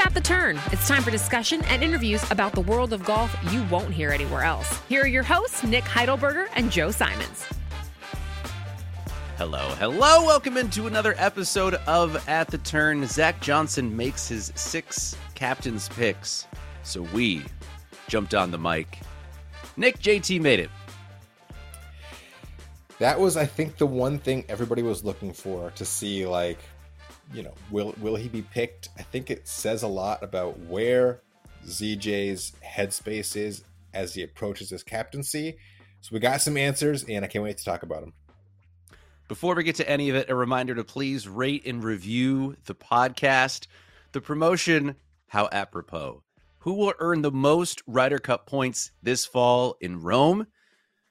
At the Turn. It's time for discussion and interviews about the world of golf you won't hear anywhere else. Here are your hosts, Nick Heidelberger and Joe Simons. Hello, hello. Welcome into another episode of At the Turn. Zach Johnson makes his six captain's picks. So we jumped on the mic. Nick JT made it. That was, I think, the one thing everybody was looking for to see, like, you know, will will he be picked? I think it says a lot about where ZJ's headspace is as he approaches his captaincy. So we got some answers, and I can't wait to talk about them. Before we get to any of it, a reminder to please rate and review the podcast. The promotion, how apropos. Who will earn the most Ryder Cup points this fall in Rome?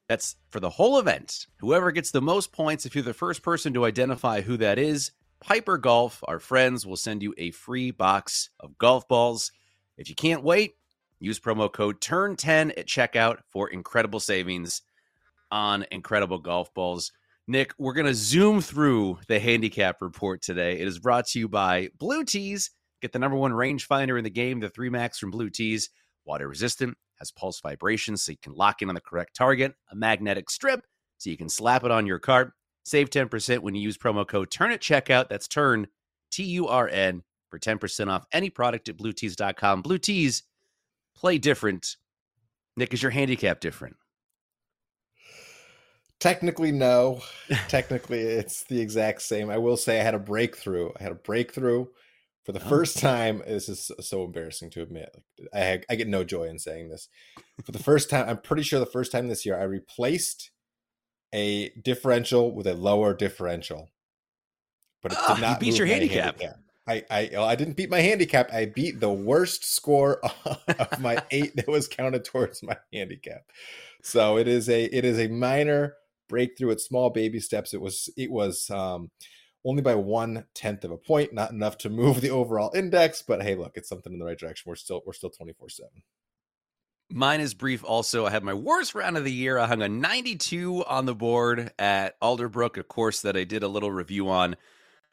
That's for the whole event. Whoever gets the most points, if you're the first person to identify who that is, Piper Golf, our friends, will send you a free box of golf balls. If you can't wait, use promo code TURN10 at checkout for incredible savings on incredible golf balls. Nick, we're going to zoom through the handicap report today. It is brought to you by Blue Tees. Get the number one rangefinder in the game, the 3 Max from Blue Tees. Water resistant, has pulse vibrations so you can lock in on the correct target, a magnetic strip so you can slap it on your cart. Save 10% when you use promo code TURN at checkout. That's TURN, T U R N, for 10% off any product at bluetees.com. Blue Tees, play different. Nick, is your handicap different? Technically, no. Technically, it's the exact same. I will say I had a breakthrough. I had a breakthrough for the oh. first time. This is so embarrassing to admit. I I get no joy in saying this. For the first time, I'm pretty sure the first time this year, I replaced a differential with a lower differential. But it did oh, not you beat your handicap. handicap. I, I I didn't beat my handicap. I beat the worst score of my eight that was counted towards my handicap. So it is a it is a minor breakthrough at small baby steps. It was it was um, only by one tenth of a point, not enough to move the overall index. But hey, look, it's something in the right direction. We're still we're still twenty four seven. Mine is brief. Also, I had my worst round of the year. I hung a 92 on the board at Alderbrook, a course that I did a little review on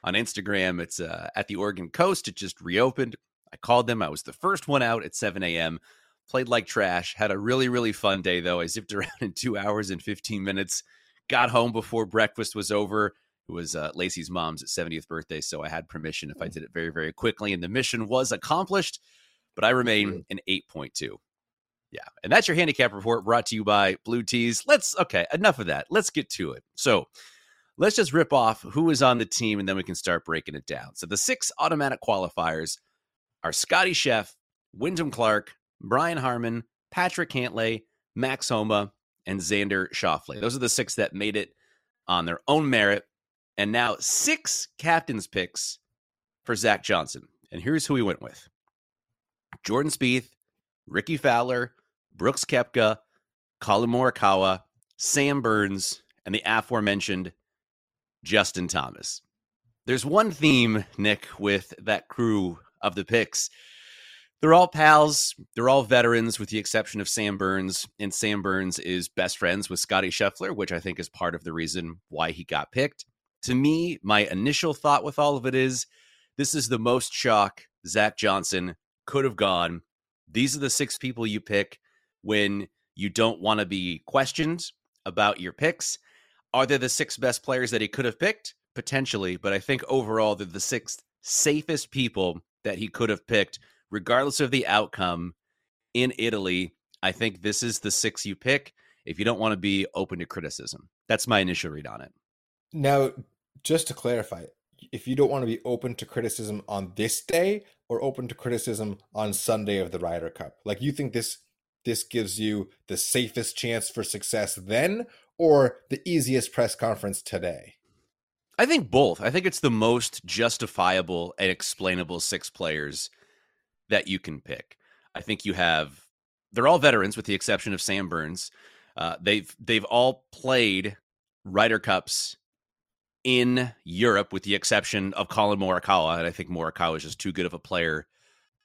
on Instagram. It's uh, at the Oregon coast. It just reopened. I called them. I was the first one out at 7 a.m. Played like trash. Had a really, really fun day, though. I zipped around in two hours and 15 minutes got home before breakfast was over. It was uh, Lacey's mom's 70th birthday, so I had permission if I did it very, very quickly, and the mission was accomplished. But I remain an 8.2. Yeah, and that's your handicap report brought to you by Blue Tees. Let's okay, enough of that. Let's get to it. So let's just rip off who is on the team, and then we can start breaking it down. So the six automatic qualifiers are Scottie Chef, Wyndham Clark, Brian Harman, Patrick Cantlay, Max Homa, and Xander Schauffele. Those are the six that made it on their own merit. And now six captain's picks for Zach Johnson. And here's who he went with Jordan Spieth, Rickie Fowler, Brooks Koepka, Collin Morikawa, Sam Burns, and the aforementioned Justin Thomas. There's one theme, Nick, with that crew of the picks they're all pals. They're all veterans, with the exception of Sam Burns. And Sam Burns is best friends with Scottie Scheffler, which I think is part of the reason why he got picked. To me, my initial thought with all of it is this is the most chalk Zach Johnson could have gone. These are the six people you pick when you don't want to be questioned about your picks. Are they the six best players that he could have picked? Potentially, but I think overall they're the six safest people that he could have picked regardless of the outcome in Italy, I think this is the six you pick if you don't want to be open to criticism. That's my initial read on it. Now, just to clarify, if you don't want to be open to criticism on this day or open to criticism on Sunday of the Ryder Cup, like you think this this gives you the safest chance for success then or the easiest press conference today? I think both. I think it's the most justifiable and explainable six players that you can pick. I think you have they're all veterans with the exception of Sam Burns. Uh, they've they've all played Ryder Cups in Europe with the exception of Collin Morikawa, and I think Morikawa is just too good of a player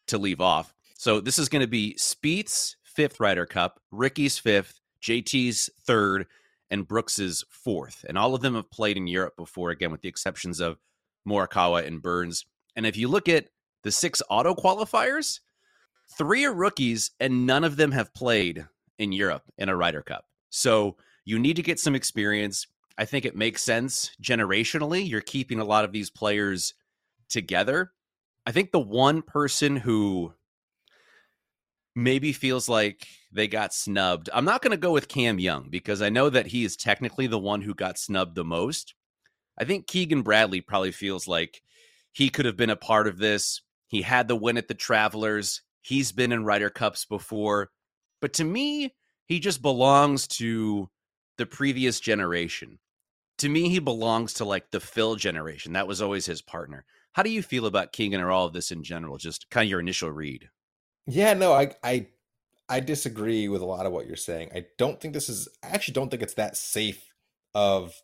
to leave off. So this is going to be Spieth's fifth Ryder Cup, Rickie's fifth, JT's third, and Brooks's fourth, and all of them have played in Europe before. Again, with the exceptions of Morikawa and Burns. And if you look at the six auto qualifiers, three are rookies, and none of them have played in Europe in a Ryder Cup. So you need to get some experience. I think it makes sense generationally. You're keeping a lot of these players together. I think the one person who maybe feels like they got snubbed. I'm not going to go with Cam Young because I know that he is technically the one who got snubbed the most. I think Keegan Bradley probably feels like he could have been a part of this. He had the win at the Travelers. He's been in Ryder Cups before. But to me, he just belongs to the previous generation. To me, he belongs to like the Phil generation. That was always his partner. How do you feel about Keegan or all of this in general? Just kind of your initial read. Yeah, no, I I I disagree with a lot of what you're saying. I don't think this is I actually don't think it's that safe of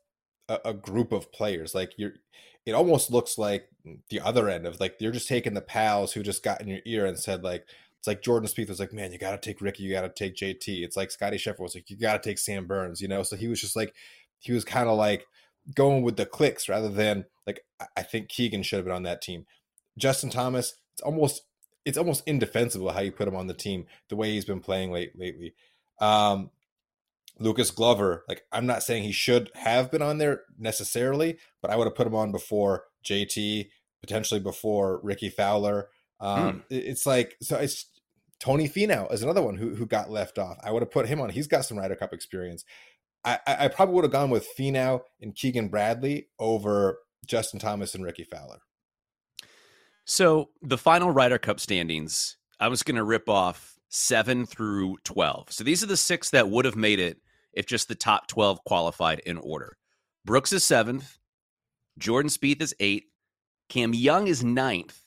a, a group of players. Like you're it almost looks like the other end of like you're just taking the pals who just got in your ear and said like it's like Jordan Spieth was like, man, you got to take Rickie, you got to take JT. It's like Scottie Scheffler was like, you got to take Sam Burns, you know. So he was just like, he was kind of like going with the clicks rather than like I think Keegan should have been on that team. Justin Thomas, it's almost it's almost indefensible how you put him on the team the way he's been playing late lately. Um, Lucas Glover, like I'm not saying he should have been on there necessarily, but I would have put him on before JT, potentially before Rickie Fowler. Um, mm. It's like so. It's Tony Finau is another one who who got left off. I would have put him on. He's got some Ryder Cup experience. I, I probably would have gone with Finau and Keegan Bradley over Justin Thomas and Rickie Fowler. So the final Ryder Cup standings, I was going to rip off seven through 12. So these are the six that would have made it if just the top 12 qualified in order. Brooks is seventh. Jordan Spieth is eighth. Cam Young is ninth.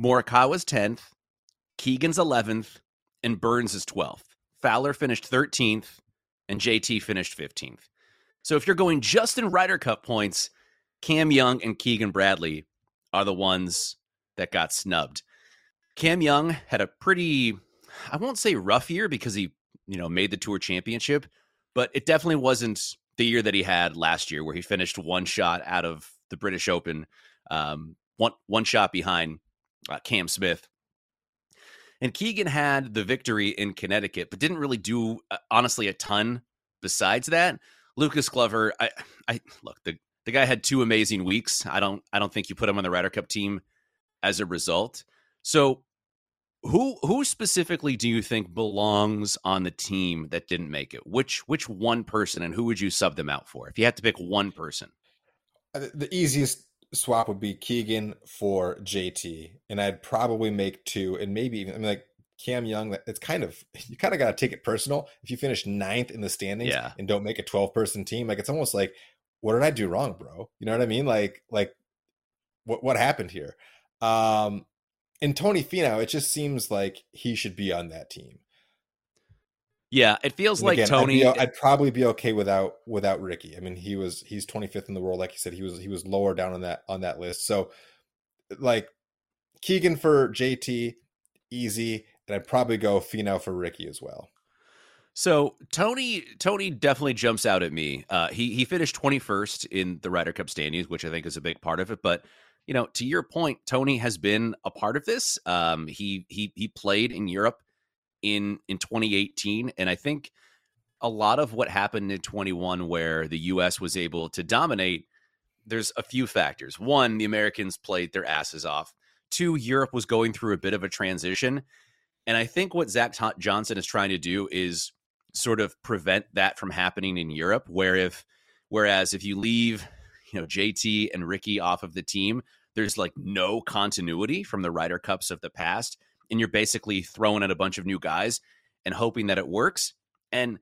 Morikawa's 10th. Keegan's 11th. And Burns is 12th. Fowler finished 13th. And JT finished 15th. So if you're going just in Ryder Cup points, Cam Young and Keegan Bradley are the ones that got snubbed. Cam Young had a pretty, I won't say rough year because he, you know, made the tour championship, but it definitely wasn't the year that he had last year where he finished one shot out of the British Open, um, one one shot behind uh, Cam Smith. And Keegan had the victory in Connecticut, but didn't really do uh, honestly a ton besides that. Lucas Glover, I, I look the the guy had two amazing weeks. I don't I don't think you put him on the Ryder Cup team as a result. So who who specifically do you think belongs on the team that didn't make it? Which which one person and who would you sub them out for if you had to pick one person? Uh, the easiest swap would be Keegan for JT, and I'd probably make two, and maybe even I mean like Cam Young. That it's kind of you kind of got to take it personal if you finish ninth in the standings yeah. and don't make a twelve person team. Like it's almost like what did I do wrong, bro? You know what I mean? Like like what what happened here? Um, and Tony Finau, it just seems like he should be on that team. Yeah, it feels and like again, Tony. I'd, be, I'd, probably be okay without without Rickie. I mean, he was he's 25th in the world, like you said. He was he was lower down on that on that list. So, like Keegan for JT, easy, and I'd probably go Finau for Rickie as well. So Tony Tony definitely jumps out at me. Uh, he he finished 21st in the Ryder Cup standings, which I think is a big part of it. But you know, to your point, Tony has been a part of this. Um, he he he played in Europe in in 2018, and I think a lot of what happened in 21, where the U.S. was able to dominate, there's a few factors. One, the Americans played their asses off. Two, Europe was going through a bit of a transition, and I think what Zach Johnson is trying to do is sort of prevent that from happening in Europe. Where if whereas if you leave you know JT and Rickie off of the team, there's like no continuity from the Ryder Cups of the past, and you're basically throwing at a bunch of new guys and hoping that it works. And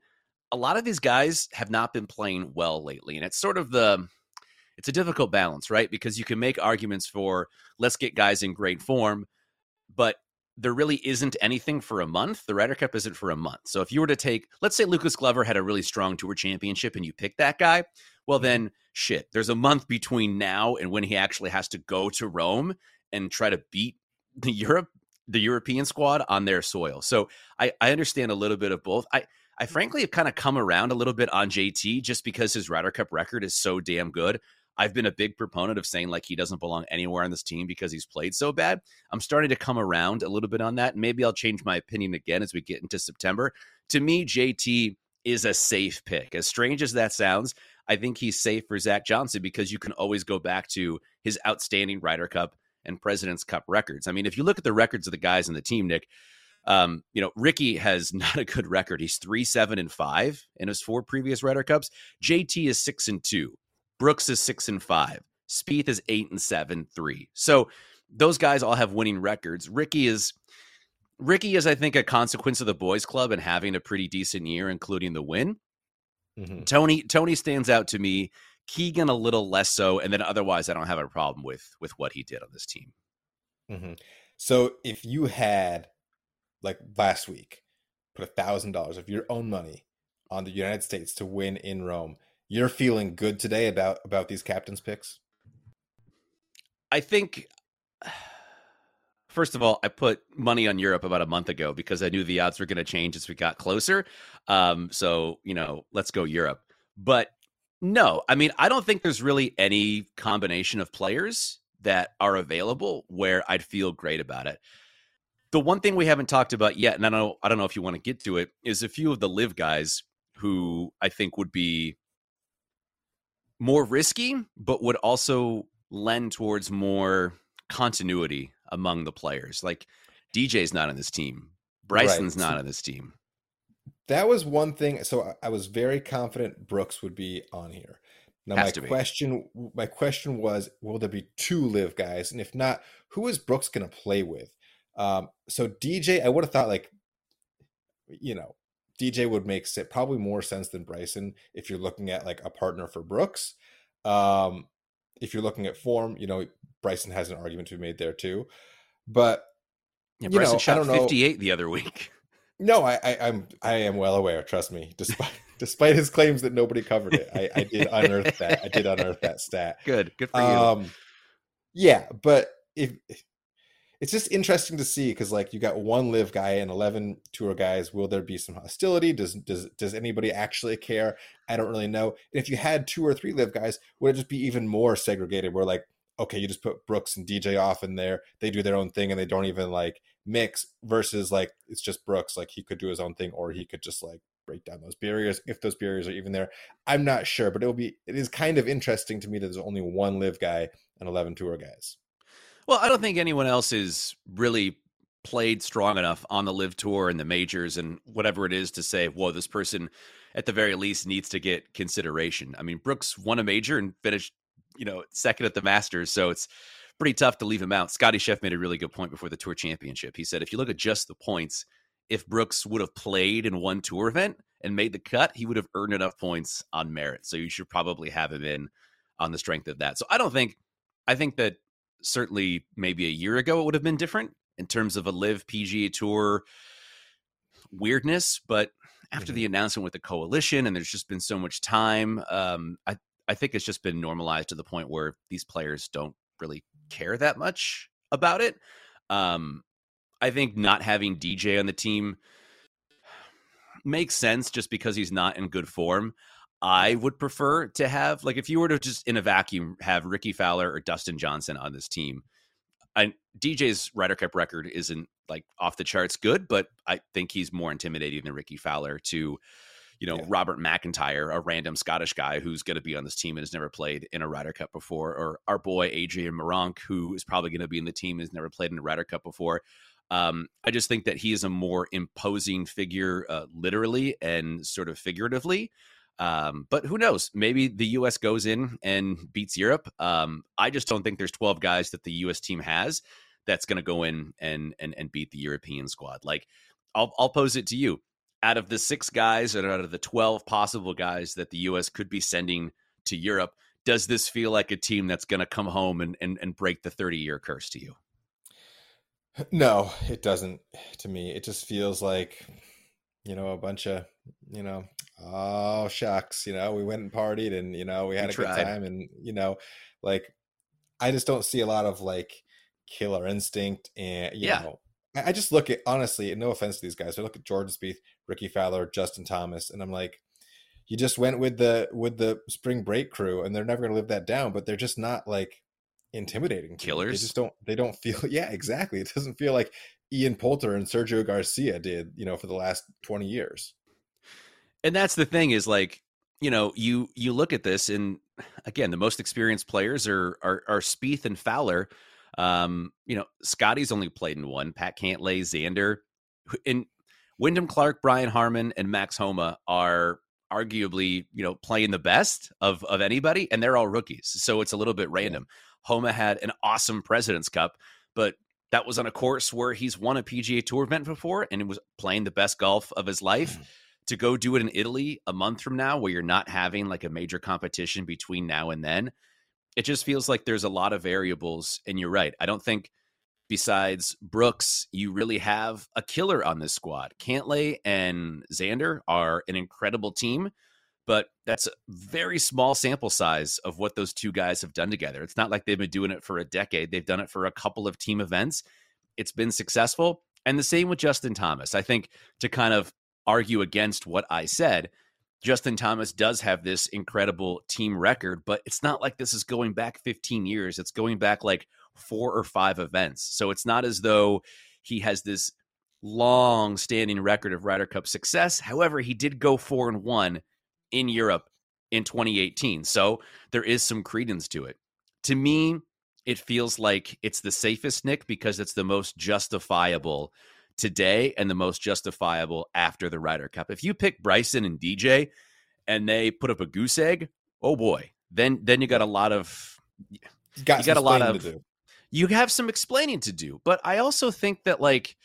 a lot of these guys have not been playing well lately, and it's sort of the it's a difficult balance, right? Because you can make arguments for let's get guys in great form, but there really isn't anything for a month. The Ryder Cup isn't for a month. So if you were to take, let's say Lucas Glover had a really strong tour championship and you pick that guy, well, mm-hmm. then shit, there's a month between now and when he actually has to go to Rome and try to beat the Europe, the European squad on their soil. So I, I understand a little bit of both. I, I mm-hmm. frankly have kind of come around a little bit on JT just because his Ryder Cup record is so damn good. I've been a big proponent of saying like he doesn't belong anywhere on this team because he's played so bad. I'm starting to come around a little bit on that. Maybe I'll change my opinion again as we get into September. To me, JT is a safe pick. As strange as that sounds, I think he's safe for Zach Johnson because you can always go back to his outstanding Ryder Cup and President's Cup records. I mean, if you look at the records of the guys in the team, Nick, um, you know, Rickie has not a good record. He's three, seven, and five in his four previous Ryder Cups. JT is six and two. Brooks is six and five. Spieth is eight and seven, three. So those guys all have winning records. Rickie is Rickie is, I think, a consequence of the boys' club and having a pretty decent year, including the win. Mm-hmm. Tony Tony stands out to me. Keegan a little less so, and then otherwise, I don't have a problem with with what he did on this team. Mm-hmm. So if you had like last week, put a thousand dollars of your own money on the United States to win in Rome. You're feeling good today about about these captains picks. I think. First of all, I put money on Europe about a month ago because I knew the odds were going to change as we got closer. Um, so you know, let's go Europe. But no, I mean, I don't think there's really any combination of players that are available where I'd feel great about it. The one thing we haven't talked about yet, and I don't know, I don't know if you want to get to it, is a few of the LIV guys who I think would be more risky, but would also lend towards more continuity among the players. Like DJ's not on this team. Bryson's right. not on this team. That was one thing. So I was very confident Brooks would be on here. Now Has my question, my question was, will there be two LIV guys? And if not, who is Brooks going to play with? Um, so DJ, I would have thought like, you know, DJ would make probably more sense than Bryson if you're looking at like a partner for Brooks. Um, if you're looking at form, you know, Bryson has an argument to be made there too. But yeah, Bryson know, shot 58 the other week. No, I, I, am I am well aware. Trust me. Despite despite his claims that nobody covered it, I, I did unearth that. I did unearth that stat. Good, good for you. Um, yeah, but if it's just interesting to see because like you got one LIV guy and 11 tour guys will there be some hostility does does does anybody actually care i don't really know and if you had two or three LIV guys would it just be even more segregated where like okay you just put brooks and dj off in there they do their own thing and they don't even like mix versus like it's just brooks like he could do his own thing or he could just like break down those barriers if those barriers are even there i'm not sure but it will be it is kind of interesting to me that there's only one LIV guy and 11 tour guys well, I don't think anyone else is really played strong enough on the LIV tour and the majors and whatever it is to say, whoa, this person at the very least needs to get consideration. I mean, Brooks won a major and finished, you know, second at the Masters, so it's pretty tough to leave him out. Scottie Chef made a really good point before the tour championship. He said if you look at just the points, if Brooks would have played in one tour event and made the cut, he would have earned enough points on merit. So you should probably have him in on the strength of that. So I don't think I think that certainly maybe a year ago it would have been different in terms of a LIV PGA Tour weirdness, but after mm-hmm. the announcement with the coalition and there's just been so much time, um, I I think it's just been normalized to the point where these players don't really care that much about it. Um, I think not having DJ on the team makes sense just because he's not in good form. I would prefer to have like if you were to just in a vacuum have Rickie Fowler or Dustin Johnson on this team. I, DJ's Ryder Cup record isn't like off the charts good, but I think he's more intimidating than Rickie Fowler to, you know, yeah. Robert McIntyre, a random Scottish guy who's going to be on this team and has never played in a Ryder Cup before, or our boy Adrian Meronk, who is probably going to be in the team and has never played in a Ryder Cup before. Um, I just think that he is a more imposing figure, uh, literally and sort of figuratively. Um, but who knows? Maybe the U.S. goes in and beats Europe. Um, I just don't think there's 12 guys that the U.S. team has that's going to go in and, and and beat the European squad. Like, I'll I'll pose it to you: out of the six guys, and out of the 12 possible guys that the U.S. could be sending to Europe, does this feel like a team that's going to come home and, and and break the 30 year curse to you? No, it doesn't. To me, it just feels like you know a bunch of you know oh shucks you know we went and partied and you know we had we a tried. good time and you know like i just don't see a lot of like killer instinct and you yeah. know i just look at honestly no offense to these guys i look at jordan Spieth rickie fowler justin thomas and i'm like you just went with the with the spring break crew, and they're never going to live that down. But they're just not like intimidating killers. They just don't. They don't feel. Yeah, exactly. It doesn't feel like Ian Poulter and Sergio Garcia did. You know, for the last twenty years. And that's the thing is like you know you you look at this and again the most experienced players are are, are Spieth and Fowler. Um, you know, Scottie's only played in one. Pat Cantlay, Xander, and Wyndham Clark, Brian Harman, and Max Homa are arguably you know playing the best of of anybody, and they're all rookies. So it's a little bit random. Homa had an awesome President's Cup, but that was on a course where he's won a PGA Tour event before and was playing the best golf of his life. Mm-hmm. To go do it in Italy a month from now, where you're not having like a major competition between now and then, it just feels like there's a lot of variables. And you're right. I don't think besides Brooks, you really have a killer on this squad. Cantlay and Xander are an incredible team but that's a very small sample size of what those two guys have done together. It's not like they've been doing it for a decade. They've done it for a couple of team events. It's been successful. And the same with Justin Thomas. I think to kind of argue against what I said, Justin Thomas does have this incredible team record, but it's not like this is going back 15 years. It's going back like four or five events. So it's not as though he has this long standing record of Ryder Cup success. However, he did go four and one in Europe in 2018. So there is some credence to it. To me, it feels like it's the safest Nick because it's the most justifiable today and the most justifiable after the Ryder Cup. If you pick Bryson and DJ and they put up a goose egg, oh boy, then then you got a lot of got, you got a lot of you have some explaining to do. But I also think that like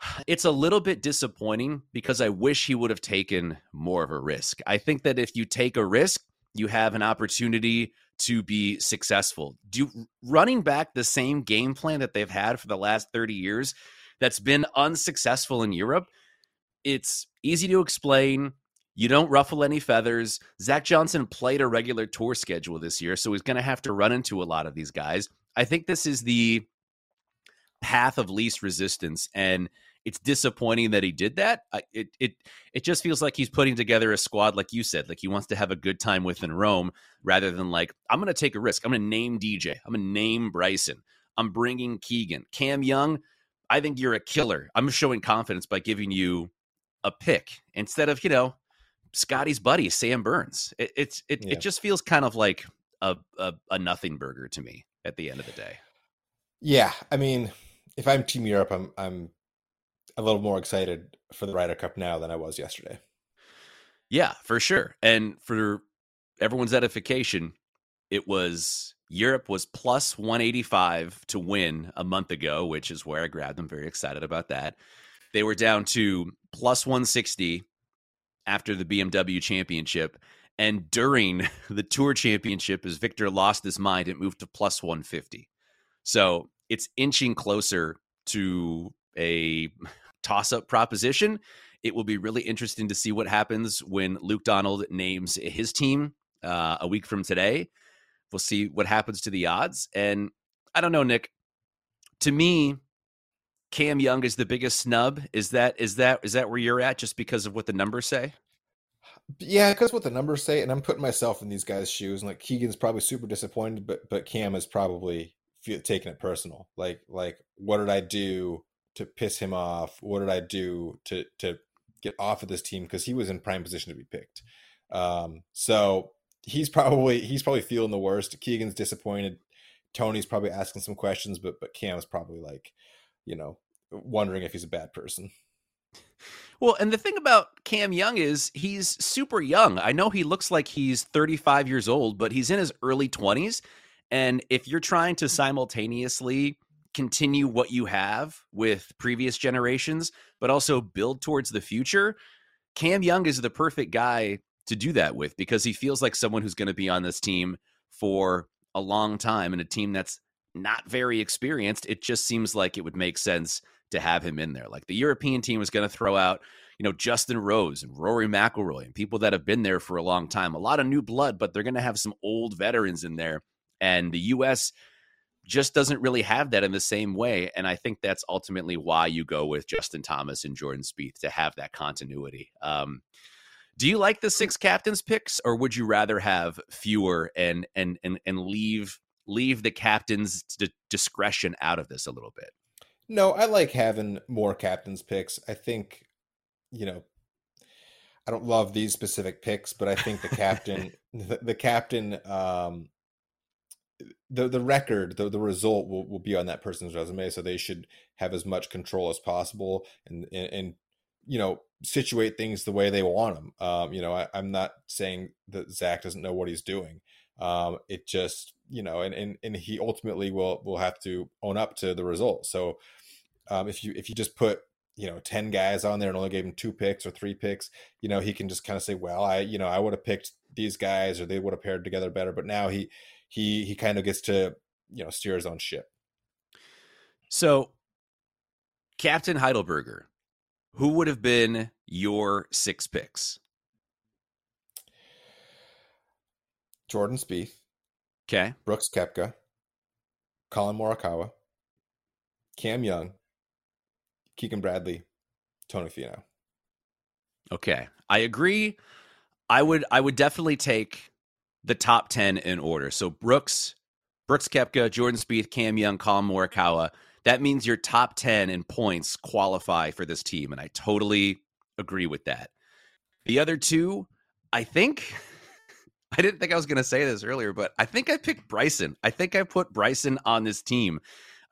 it's a little bit disappointing because I wish he would have taken more of a risk. I think that if you take a risk, you have an opportunity to be successful. Do running back the same game plan that they've had for the last 30 years that's been unsuccessful in Europe. It's easy to explain. You don't ruffle any feathers. Zach Johnson played a regular tour schedule this year, so he's going to have to run into a lot of these guys. I think this is the path of least resistance and it's disappointing that he did that. Uh, it it it just feels like he's putting together a squad, like you said, like he wants to have a good time with in Rome, rather than like I'm going to take a risk. I'm going to name DJ. I'm going to name Bryson. I'm bringing Keegan, Cam Young. I think you're a killer. I'm showing confidence by giving you a pick instead of you know Scottie's buddy Sam Burns. It, it's it yeah. it just feels kind of like a, a a nothing burger to me at the end of the day. Yeah, I mean, if I'm Team Europe, I'm I'm a little more excited for the Ryder Cup now than I was yesterday. Yeah, for sure. And for everyone's edification, it was Europe was plus 185 to win a month ago, which is where I grabbed them. Very excited about that. They were down to plus 160 after the BMW championship. And during the tour championship, as Viktor lost his mind, it moved to plus 150. So it's inching closer to a toss up proposition. It will be really interesting to see what happens when Luke Donald names his team uh, a week from today. We'll see what happens to the odds. And I don't know, Nick. To me, Cam Young is the biggest snub. Is that is that is that where you're at just because of what the numbers say? Yeah, because what the numbers say, and I'm putting myself in these guys' shoes, and like Keegan's probably super disappointed, but but Cam is probably taking it personal. Like like what did I do to piss him off? What did I do to to get off of this team because he was in prime position to be picked. Um, so he's probably he's probably feeling the worst. Keegan's disappointed. Tony's probably asking some questions, but but Cam's probably like, you know, wondering if he's a bad person. Well, and the thing about Cam Young is he's super young. I know he looks like he's 35 years old, but he's in his early 20s. And if you're trying to simultaneously continue what you have with previous generations, but also build towards the future, Cam Young is the perfect guy to do that with because he feels like someone who's going to be on this team for a long time and a team that's not very experienced. It just seems like it would make sense to have him in there. Like the European team was going to throw out, you know, Justin Rose and Rory McIlroy and people that have been there for a long time. A lot of new blood, but they're going to have some old veterans in there. And the U.S just doesn't really have that in the same way. And I think that's ultimately why you go with Justin Thomas and Jordan Spieth to have that continuity. Um, Do you like the six captains picks, or would you rather have fewer and and and and leave leave the captains' d- discretion out of this a little bit? No, I like having more captains picks. I think, you know, I don't love these specific picks, but I think the captain, the, the, captain, um, the the record, the the result will, will be on that person's resume, so they should have as much control as possible, and and, and you know situate things the way they want them. Um, you know, I, am not saying that Zach doesn't know what he's doing. Um, it just you know, and, and and he ultimately will will have to own up to the result. So um, if you if you just put you know 10 guys on there and only gave him two picks or three picks you know he can just kind of say well i you know i would have picked these guys or they would have paired together better but now he he he kind of gets to you know steer his own ship so captain heidelberger who would have been your six picks jordan Spieth. okay brooks koepka Collin morikawa cam young Keegan Bradley, Tony Finau. Okay, I agree. I would I would definitely take the top ten in order. So Brooks, Brooks Koepka, Jordan Spieth, Cam Young, Collin Morikawa. That means your top ten in points qualify for this team, and I totally agree with that. The other two, I think. I didn't think I was going to say this earlier, but I think I picked Bryson. I think I put Bryson on this team.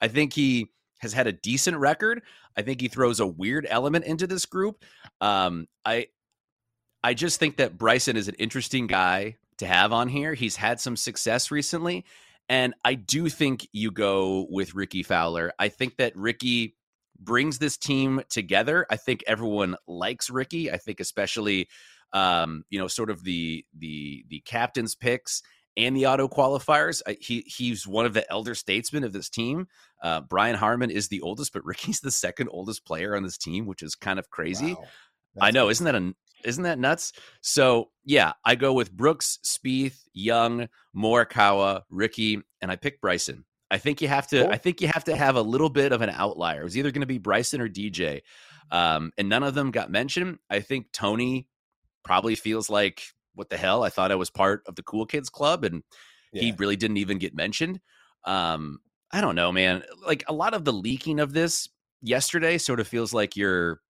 I think he has had a decent record. I think he throws a weird element into this group. Um, I I just think that Bryson is an interesting guy to have on here. He's had some success recently, and I do think you go with Rickie Fowler. I think that Rickie brings this team together. I think everyone likes Rickie. I think especially um, you know, sort of the the the captain's picks and the auto qualifiers. he he's one of the elder statesmen of this team. Uh, Brian Harman is the oldest, but Rickie's the second oldest player on this team, which is kind of crazy. Wow. I know, isn't that a isn't that nuts? So yeah, I go with Brooks, Spieth, Young, Morikawa, Ricky, and I pick Bryson. I think you have to. Cool. I think you have to have a little bit of an outlier. It was either going to be Bryson or DJ, um, and none of them got mentioned. I think Tony probably feels like what the hell? I thought I was part of the cool kids club and yeah. he really didn't even get mentioned. Um, I don't know, man. Like a lot of the leaking of this yesterday sort of feels like you're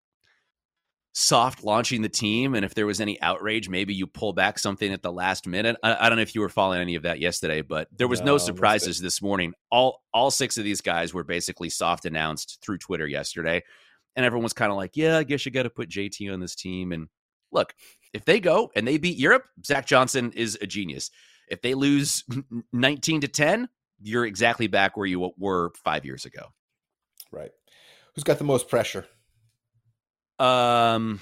soft launching the team. And if there was any outrage, maybe you pull back something at the last minute. I, I don't know if you were following any of that yesterday, but there was no, no surprises this morning. All all six of these guys were basically soft announced through Twitter yesterday. And everyone was kind of like, yeah, I guess you got to put JT on this team. And look, if they go and they beat Europe, Zach Johnson is a genius. If they lose 19 to 10, you're exactly back where you were five years ago. Right. Who's got the most pressure? Um,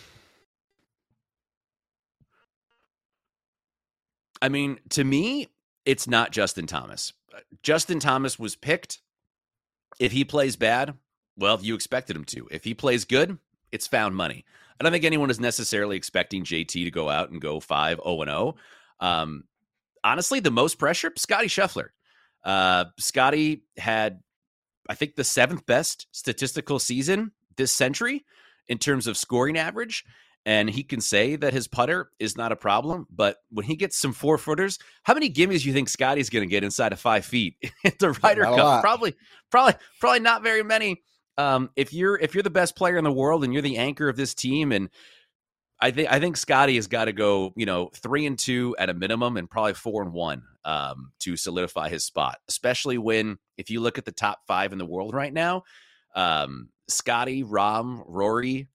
I mean, to me, it's not Justin Thomas. Justin Thomas was picked. If he plays bad, well, you expected him to. If he plays good, it's found money. I don't think anyone is necessarily expecting JT to go out and go 5 0 0. Um, honestly, the most pressure, Scottie Scheffler. Uh, Scottie had, I think, the seventh best statistical season this century in terms of scoring average. And he can say that his putter is not a problem, but when he gets some four footers, how many gimmies do you think Scottie's going to get inside of five feet at the Ryder Cup? Probably, probably, probably not very many um, if you're if you're the best player in the world and you're the anchor of this team, and I think I think Scottie has got to go, you know, three and two at a minimum, and probably four and one um, to solidify his spot. Especially when if you look at the top five in the world right now, um, Scottie, Rahm, Rory,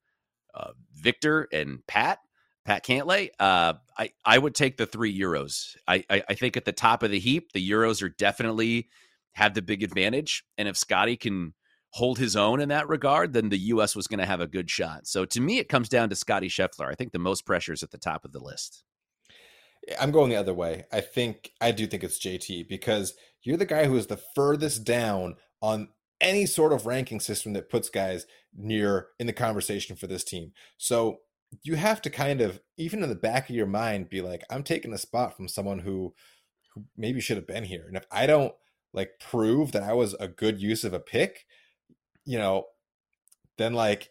uh, Viktor, and Pat. Pat Cantlay, uh, I, I would take the three Euros. I, I, I think at the top of the heap, the Euros are definitely have the big advantage. And if Scottie can hold his own in that regard, then the U.S. was going to have a good shot. So to me, it comes down to Scottie Scheffler. I think the most pressure is at the top of the list. I'm going the other way. I think I do think it's JT because you're the guy who is the furthest down on any sort of ranking system that puts guys near in the conversation for this team. So you have to kind of even in the back of your mind be like, I'm taking a spot from someone who who maybe should have been here. And if I don't like prove that I was a good use of a pick, you know, then like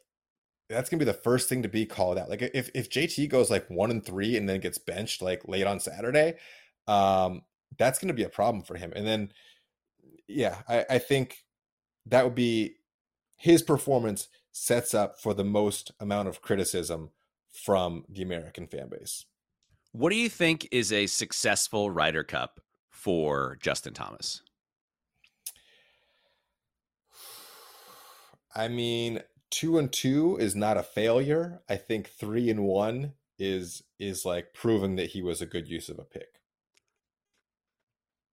that's gonna be the first thing to be called out. Like if if JT goes like one and three and then gets benched like late on Saturday, um, that's gonna be a problem for him. And then, yeah, I, I think that would be his performance sets up for the most amount of criticism from the American fan base. What do you think is a successful Ryder Cup for Justin Thomas? I mean, two and two is not a failure. I think three and one is is like proving that he was a good use of a pick.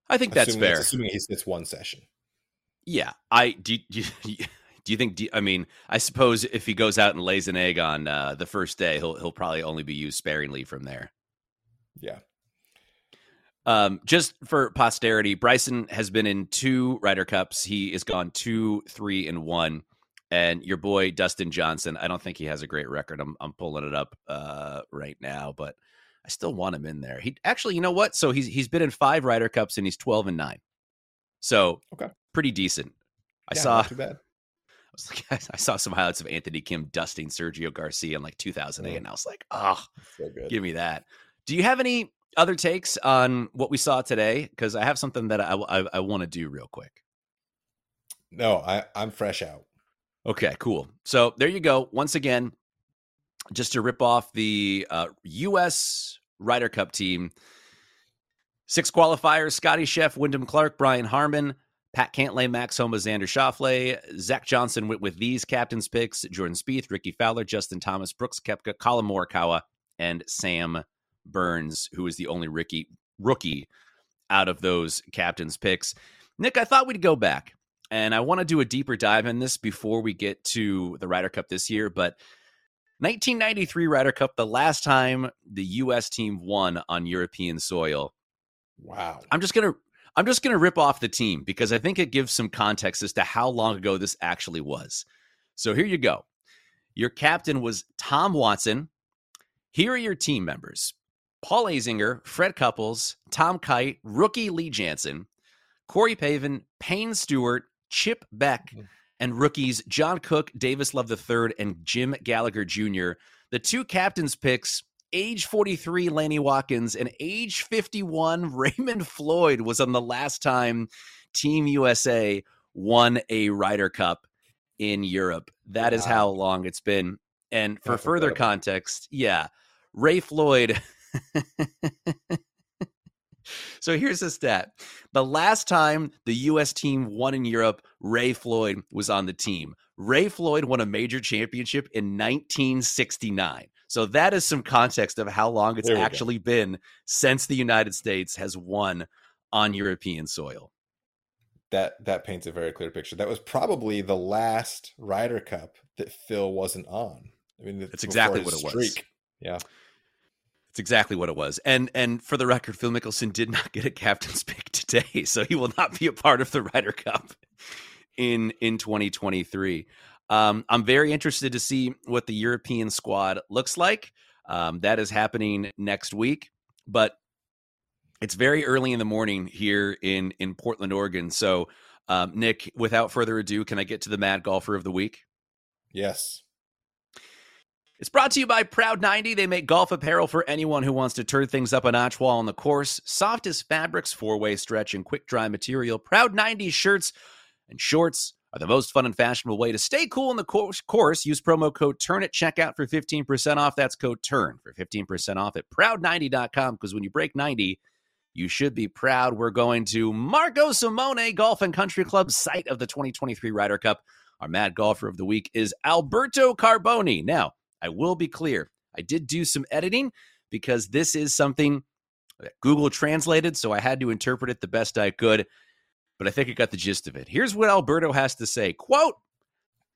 I think that's assuming fair. assuming he sits one session. Yeah, I do. Do, do you think? Do, I mean, I suppose if he goes out and lays an egg on uh, the first day, he'll he'll probably only be used sparingly from there. Yeah. Um, just for posterity, Bryson has been in two Ryder Cups. He has gone two, three, and one. And your boy Dustin Johnson, I don't think he has a great record. I'm I'm pulling it up uh, right now, but I still want him in there. He actually, you know what? So he's he's been in five Ryder Cups and he's 12 and nine. So okay, pretty decent. I yeah, saw too bad. I was like, I saw some highlights of Anthony Kim dusting Sergio Garcia in like 2008, Mm. and I was like, oh, So good. give me that. Do you have any other takes on what we saw today? Because I have something that I, I, I want to do real quick. No, I I'm fresh out. Okay, cool. So there you go. Once again, just to rip off the uh, U.S. Ryder Cup team. Six qualifiers Scottie Chef, Wyndham Clark, Brian Harman, Pat Cantlay, Max Homa, Xander Schauffele, Zach Johnson went with these captains' picks Jordan Spieth, Rickie Fowler, Justin Thomas, Brooks Koepka, Collin Morikawa, and Sam Burns, who is the only Ricky rookie out of those captains' picks. Nick, I thought we'd go back and I want to do a deeper dive in this before we get to the Ryder Cup this year. But 1993 Ryder Cup, the last time the U.S. team won on European soil. Wow. I'm just gonna I'm just gonna rip off the team because I think it gives some context as to how long ago this actually was. So here you go. Your captain was Tom Watson. Here are your team members: Paul Azinger, Fred Couples, Tom Kite, rookie Lee Janzen, Corey Pavin, Payne Stewart, Chip Beck, Mhm. and rookies John Cook, Davis Love III, and Jim Gallagher Jr. The two captains' picks age 43 Lanny Wadkins and age 51 Raymond Floyd was on the last time Team USA won a Ryder Cup in Europe. That is Wow. how long it's been. And for That's further incredible. context, yeah, Ray Floyd. so here's the stat. The last time the US team won in Europe, Ray Floyd was on the team. Ray Floyd won a major championship in 1969. So that is some context of how long it's we go. actually been since the United States has won on European soil. That that paints a very clear picture. That was probably the last Ryder Cup that Phil wasn't on. I mean, That's exactly what it was. Yeah. It's exactly what it was. And and for the record, Phil Mickelson did not get a captain's pick today, so he will not be a part of the Ryder Cup in in 2023. Um, I'm very interested to see what the European squad looks like. Um, that is happening next week, but it's very early in the morning here in in Portland, Oregon. So, um, Nick, without further ado, can I get to the Mad Golfer of the Week? Yes. It's brought to you by Proud 90. They make golf apparel for anyone who wants to turn things up a notch while on the course. Soft as fabrics, four way stretch, and quick dry material. Proud 90 shirts and shorts are the most fun and fashionable way to stay cool in the course. course. Use promo code TURN at checkout for 15% off. That's code TURN for 15% off at proud90.com because when you break 90, you should be proud. We're going to Marco Simone Golf and Country Club, site of the 2023 Ryder Cup. Our mad golfer of the week is Alberto Carboni. Now, I will be clear. I did do some editing because this is something that Google translated, so I had to interpret it the best I could. But I think I got the gist of it. Here's what Alberto has to say. Quote,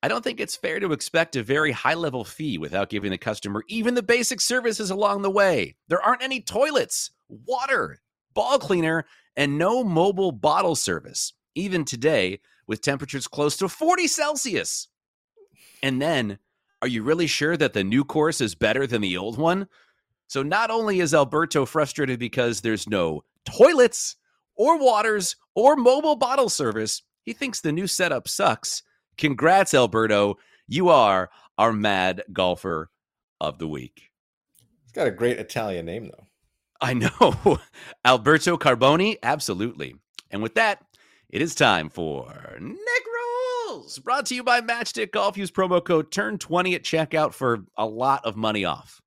I don't think it's fair to expect a very high level fee without giving the customer even the basic services along the way. There aren't any toilets, water, ball cleaner, and no mobile bottle service, even today with temperatures close to 40 Celsius. And then, are you really sure that the new course is better than the old one? So not only is Alberto frustrated because there's no toilets or waters or mobile bottle service, he thinks the new setup sucks. Congrats, Alberto. You are our mad golfer of the week. He's got a great Italian name, though. I know. Alberto Carboni, absolutely. And with that, it is time for Nick Brought to you by Matchstick Golf. Use promo code TURN20 at checkout for a lot of money off.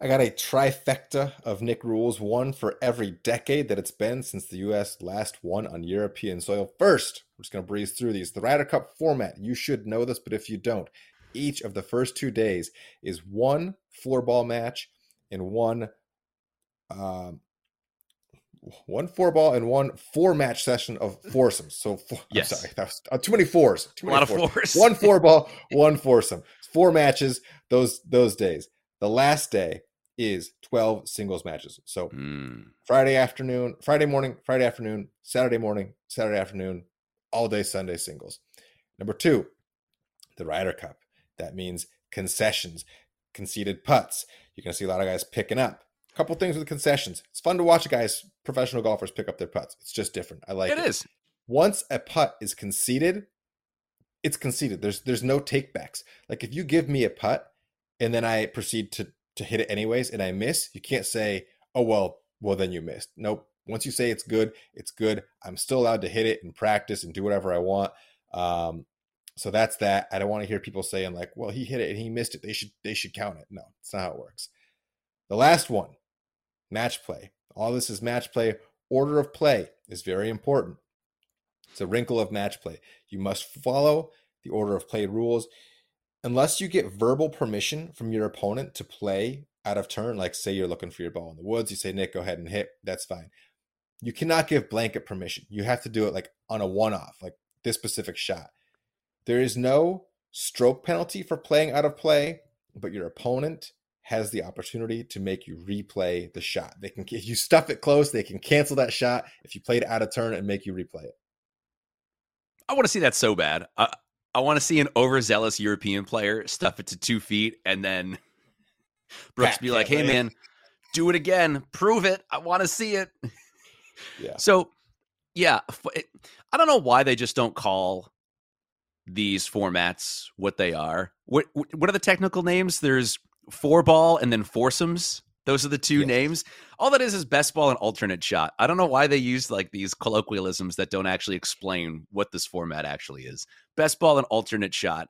I got a trifecta of Nick rules, one for every decade that it's been since the U.S. last won on European soil. First, we're just going to breeze through these. The Ryder Cup format, you should know this, but if you don't, each of the first two days is one four ball match and one um, one four ball and one four match session of foursomes. So four, yes. I'm sorry, that was uh, too many fours. Too many a lot fours. of fours. one four ball, one foursome. Four matches those those days. The last day is 12 singles matches. So mm. Friday afternoon, Friday morning, Friday afternoon, Saturday morning, Saturday afternoon, all day Sunday singles. Number two, the Ryder Cup. That means concessions, conceded putts. You're going to see a lot of guys picking up. A couple things with concessions. It's fun to watch guys, professional golfers, pick up their putts. It's just different. I like it. It is. Once a putt is conceded, it's conceded. There's there's no takebacks. Like if you give me a putt and then I proceed to to hit it anyways and I miss, you can't say, "Oh well, well then you missed." Nope. Once you say it's good, it's good. I'm still allowed to hit it and practice and do whatever I want. Um, so that's that. I don't want to hear people saying like, "Well, he hit it and he missed it. They should they should count it." No, it's not how it works. The last one, match play. All this is match play. Order of play is very important. It's a wrinkle of match play. You must follow the order of play rules unless you get verbal permission from your opponent to play out of turn, like say you're looking for your ball in the woods, you say, Nick, go ahead and hit, that's fine. You cannot give blanket permission. You have to do it like on a one off, like this specific shot. There is no stroke penalty for playing out of play, but your opponent has the opportunity to make you replay the shot. They can, if you stuff it close, they can cancel that shot if you played out of turn and make you replay it. I want to see that so bad. I, I want to see an overzealous European player stuff it to two feet and then Brooks Pat, be like, "Hey man, do it again, prove it. I want to see it." Yeah. So, yeah, I don't know why they just don't call these formats what they are. What what are the technical names? There's four ball and then foursomes. Those are the two yes. names. All that is is best ball and alternate shot. I don't know why they use like these colloquialisms that don't actually explain what this format actually is. Best ball and alternate shot.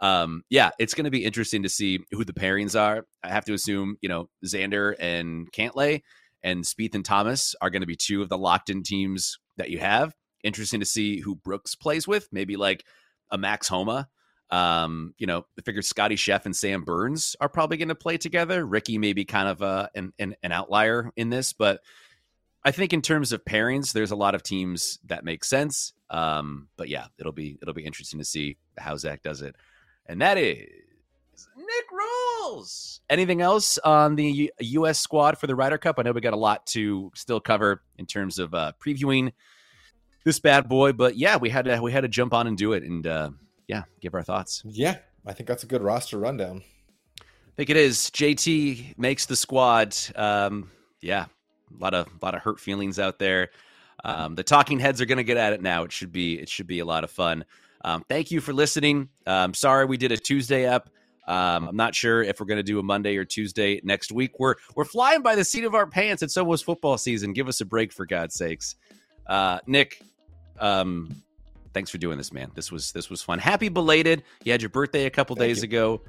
Um, yeah, it's going to be interesting to see who the pairings are. I have to assume, you know, Xander and Cantlay and Spieth and Thomas are going to be two of the locked in teams that you have. Interesting to see who Brooks plays with. Maybe like a Max Homa um, you know, I figure Scottie Chef and Sam Burns are probably going to play together. Rickie may be kind of a, an, an, an outlier in this, but I think in terms of pairings, there's a lot of teams that make sense. Um, but yeah, it'll be it'll be interesting to see how Zach does it. And that is Nick Rules. Anything else on the U.S. squad for the Ryder Cup? I know we got a lot to still cover in terms of uh, previewing this bad boy, but yeah, we had to we had to jump on and do it, and uh, yeah, give our thoughts. Yeah, I think that's a good roster rundown. I think it is. JT makes the squad. Um, yeah, a lot of a lot of hurt feelings out there. Um, the talking heads are going to get at it now. It should be it should be a lot of fun. Um, thank you for listening. Um, sorry we did a Tuesday up. Um, I'm not sure if we're going to do a Monday or Tuesday next week. We're we're flying by the seat of our pants. It's almost football season. Give us a break for God's sakes. Uh, Nick, um, thanks for doing this, man. This was this was fun. Happy belated. You had your birthday a couple Thank days you. ago.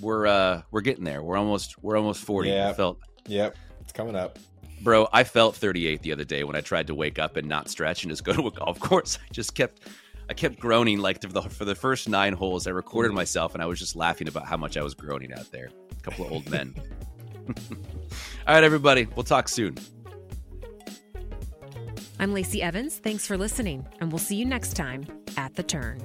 We're uh we're getting there. We're almost we're almost 40. Yeah. I felt Yep. It's coming up. Bro, I felt 38 the other day when I tried to wake up and not stretch and just go to a golf course. I just kept I kept groaning like for the, for the first nine holes. I recorded myself and I was just laughing about how much I was groaning out there. A couple of old men. All right, everybody. We'll talk soon. I'm Lacey Evans. Thanks for listening, and we'll see you next time at The Turn.